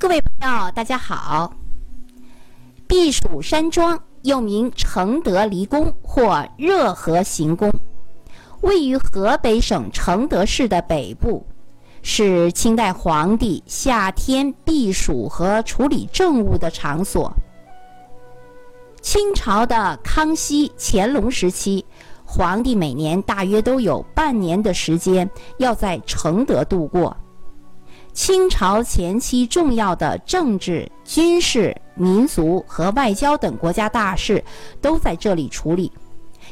各位朋友，大家好。避暑山庄又名承德离宫或热河行宫，位于河北省承德市的北部，是清代皇帝夏天避暑和处理政务的场所。清朝的康熙、乾隆时期，皇帝每年大约都有半年的时间要在承德度过。清朝前期重要的政治、军事、民族和外交等国家大事都在这里处理，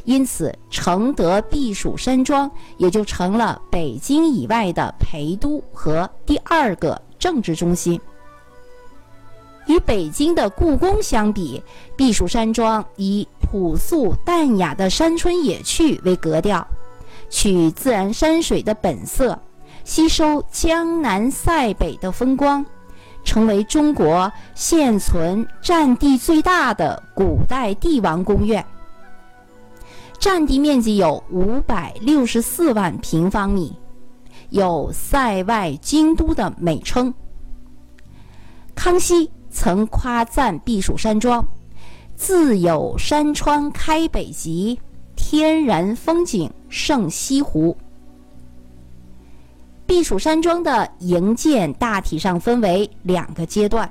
因此承德避暑山庄也就成了北京以外的陪都和第二个政治中心。与北京的故宫相比，避暑山庄以朴素淡雅的山村野趣为格调，取自然山水的本色。吸收江南塞北的风光，成为中国现存占地最大的古代帝王宫苑，占地面积有五百六十四万平方米，有“塞外京都”的美称。康熙曾夸赞避暑山庄：“自有山川开北极，天然风景胜西湖。”避暑山庄的营建大体上分为两个阶段，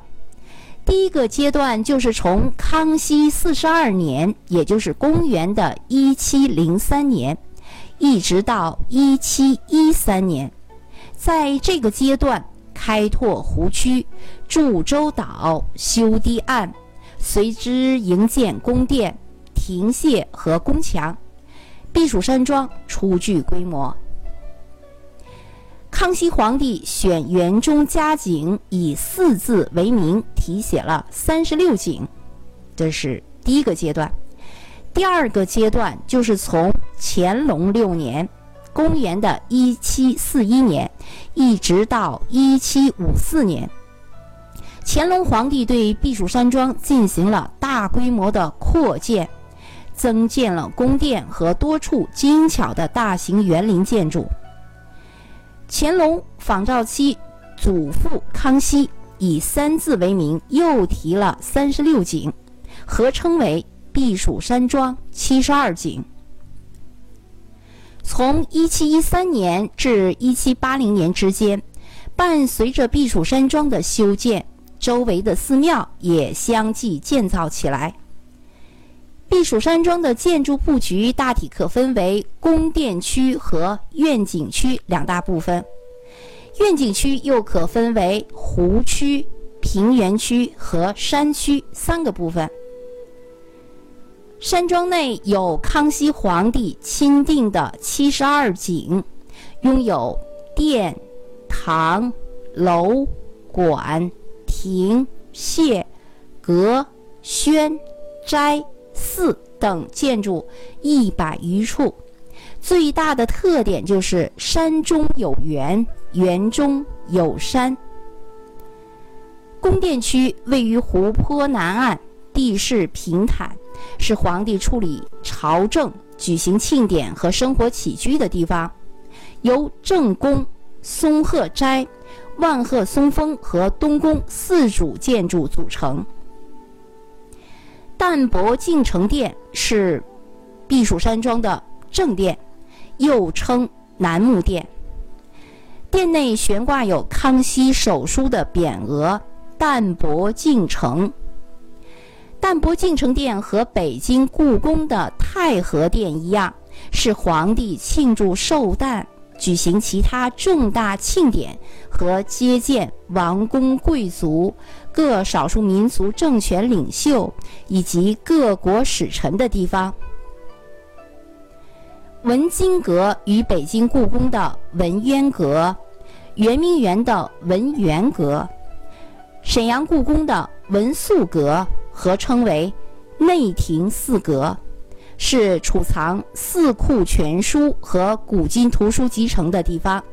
第一个阶段就是从康熙四十二年，也就是公元的一七零三年，一直到一七一三年，在这个阶段开拓湖区、筑洲岛、修堤岸，随之营建宫殿、亭榭和宫墙，避暑山庄初具规模。康熙皇帝选园中佳景，以四字为名，题写了三十六景，这是第一个阶段。第二个阶段就是从乾隆六年（公元的一七四一年）一直到一七五四年，乾隆皇帝对避暑山庄进行了大规模的扩建，增建了宫殿和多处精巧的大型园林建筑。乾隆仿照其祖父康熙，以三字为名，又提了三十六景，合称为避暑山庄七十二景。从一七一三年至一七八零年之间，伴随着避暑山庄的修建，周围的寺庙也相继建造起来。避暑山庄的建筑布局大体可分为宫殿区和苑景区两大部分，苑景区又可分为湖区、平原区和山区三个部分。山庄内有康熙皇帝钦定的七十二景，拥有殿、堂、楼、馆、亭、榭、阁、轩、斋。寺等建筑一百余处，最大的特点就是山中有园，园中有山。宫殿区位于湖泊南岸，地势平坦，是皇帝处理朝政、举行庆典和生活起居的地方。由正宫、松鹤斋、万壑松峰和东宫四主建筑组成。淡泊敬诚殿是避暑山庄的正殿，又称楠木殿。殿内悬挂有康熙手书的匾额“淡泊敬诚”。淡泊敬诚殿和北京故宫的太和殿一样，是皇帝庆祝寿诞、举行其他重大庆典和接见王公贵族。各少数民族政权领袖以及各国使臣的地方。文津阁与北京故宫的文渊阁、圆明园的文源阁、沈阳故宫的文肃阁合称为内廷四阁，是储藏四库全书和古今图书集成的地方。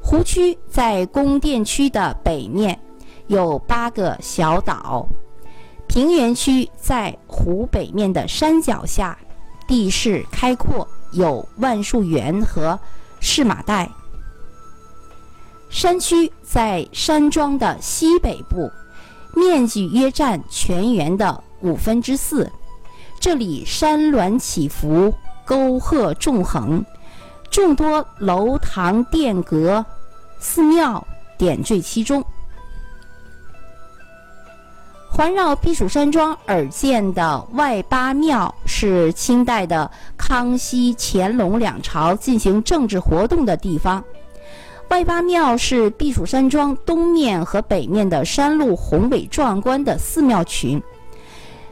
湖区在宫殿区的北面。有八个小岛，平原区在湖北面的山脚下，地势开阔，有万树园和市马带。山区在山庄的西北部，面积约占全园的五分之四。这里山峦起伏，沟壑纵横，众多楼堂殿阁、寺庙点缀其中。环绕避暑山庄而建的外八庙，是清代的康熙、乾隆两朝进行政治活动的地方。外八庙是避暑山庄东面和北面的山路宏伟壮观的寺庙群，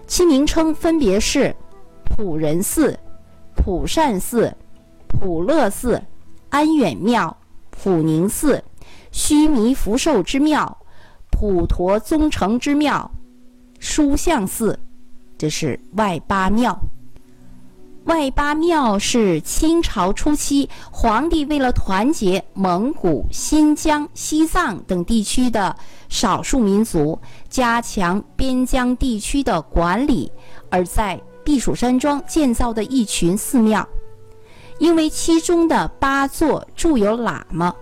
其名称分别是普仁寺、普善寺、普乐寺、安远庙、普宁寺、须弥福寿之庙、普陀宗成之庙。殊相寺，这是外八庙。外八庙是清朝初期皇帝为了团结蒙古、新疆、西藏等地区的少数民族，加强边疆地区的管理，而在避暑山庄建造的一群寺庙。因为其中的八座住有喇嘛，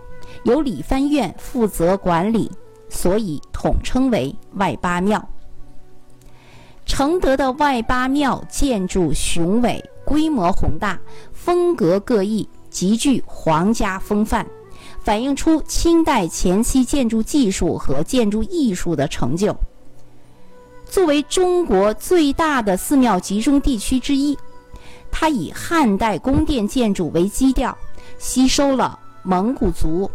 由理藩院负责管理，所以统称为外八庙。承德的外八庙建筑雄伟，规模宏大，风格各异，极具皇家风范，反映出清代前期建筑技术和建筑艺术的成就。作为中国最大的寺庙集中地区之一，它以汉代宫殿建筑为基调，吸收了蒙古族、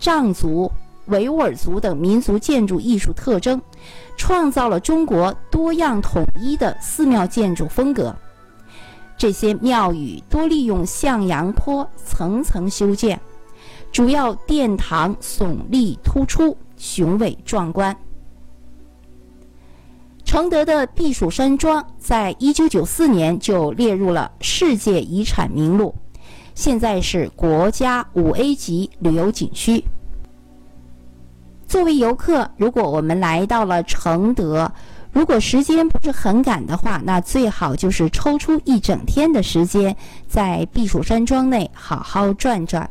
藏族。维吾尔族等民族建筑艺术特征，创造了中国多样统一的寺庙建筑风格。这些庙宇多利用向阳坡层层修建，主要殿堂耸立突出，雄伟壮观。承德的避暑山庄在一九九四年就列入了世界遗产名录，现在是国家五 A 级旅游景区。作为游客，如果我们来到了承德，如果时间不是很赶的话，那最好就是抽出一整天的时间，在避暑山庄内好好转转。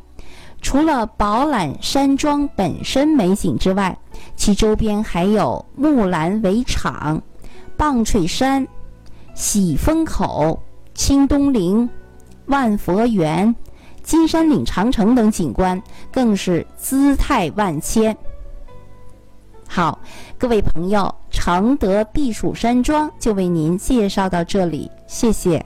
除了饱览山庄本身美景之外，其周边还有木兰围场、棒槌山、喜峰口、清东陵、万佛园、金山岭长城等景观，更是姿态万千。好，各位朋友，承德避暑山庄就为您介绍到这里，谢谢。